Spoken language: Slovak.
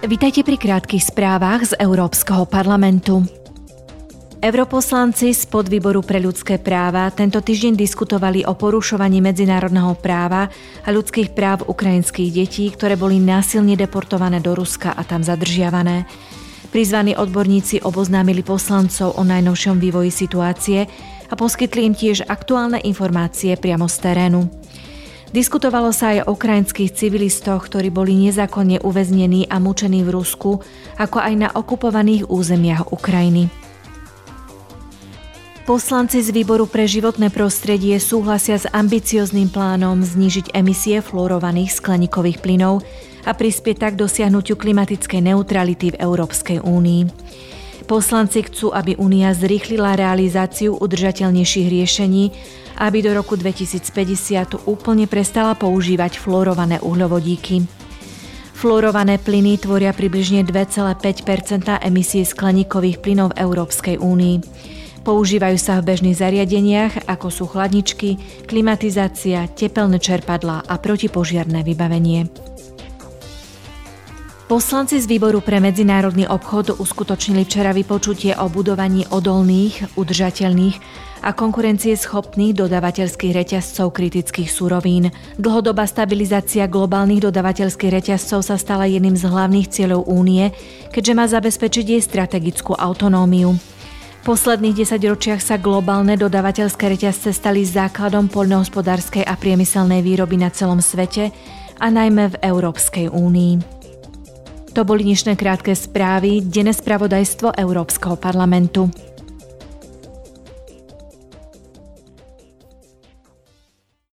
Vítajte pri krátkých správach z Európskeho parlamentu. Europoslanci z podvýboru pre ľudské práva tento týždeň diskutovali o porušovaní medzinárodného práva a ľudských práv ukrajinských detí, ktoré boli násilne deportované do Ruska a tam zadržiavané. Prizvaní odborníci oboznámili poslancov o najnovšom vývoji situácie a poskytli im tiež aktuálne informácie priamo z terénu. Diskutovalo sa aj o ukrajinských civilistoch, ktorí boli nezákonne uväznení a mučení v Rusku, ako aj na okupovaných územiach Ukrajiny. Poslanci z Výboru pre životné prostredie súhlasia s ambiciozným plánom znížiť emisie fluorovaných skleníkových plynov a prispieť tak dosiahnutiu klimatickej neutrality v Európskej únii. Poslanci chcú, aby Únia zrýchlila realizáciu udržateľnejších riešení, aby do roku 2050 úplne prestala používať fluorované uhľovodíky. Fluorované plyny tvoria približne 2,5% emisí skleníkových plynov v Európskej únii. Používajú sa v bežných zariadeniach, ako sú chladničky, klimatizácia, tepelné čerpadlá a protipožiarné vybavenie. Poslanci z Výboru pre medzinárodný obchod uskutočnili včera vypočutie o budovaní odolných, udržateľných a konkurencieschopných dodavateľských reťazcov kritických surovín. Dlhodobá stabilizácia globálnych dodavateľských reťazcov sa stala jedným z hlavných cieľov únie, keďže má zabezpečiť jej strategickú autonómiu. V posledných desaťročiach sa globálne dodavateľské reťazce stali základom poľnohospodárskej a priemyselnej výroby na celom svete a najmä v Európskej únii. To boli dnešné krátke správy, denné spravodajstvo Európskeho parlamentu.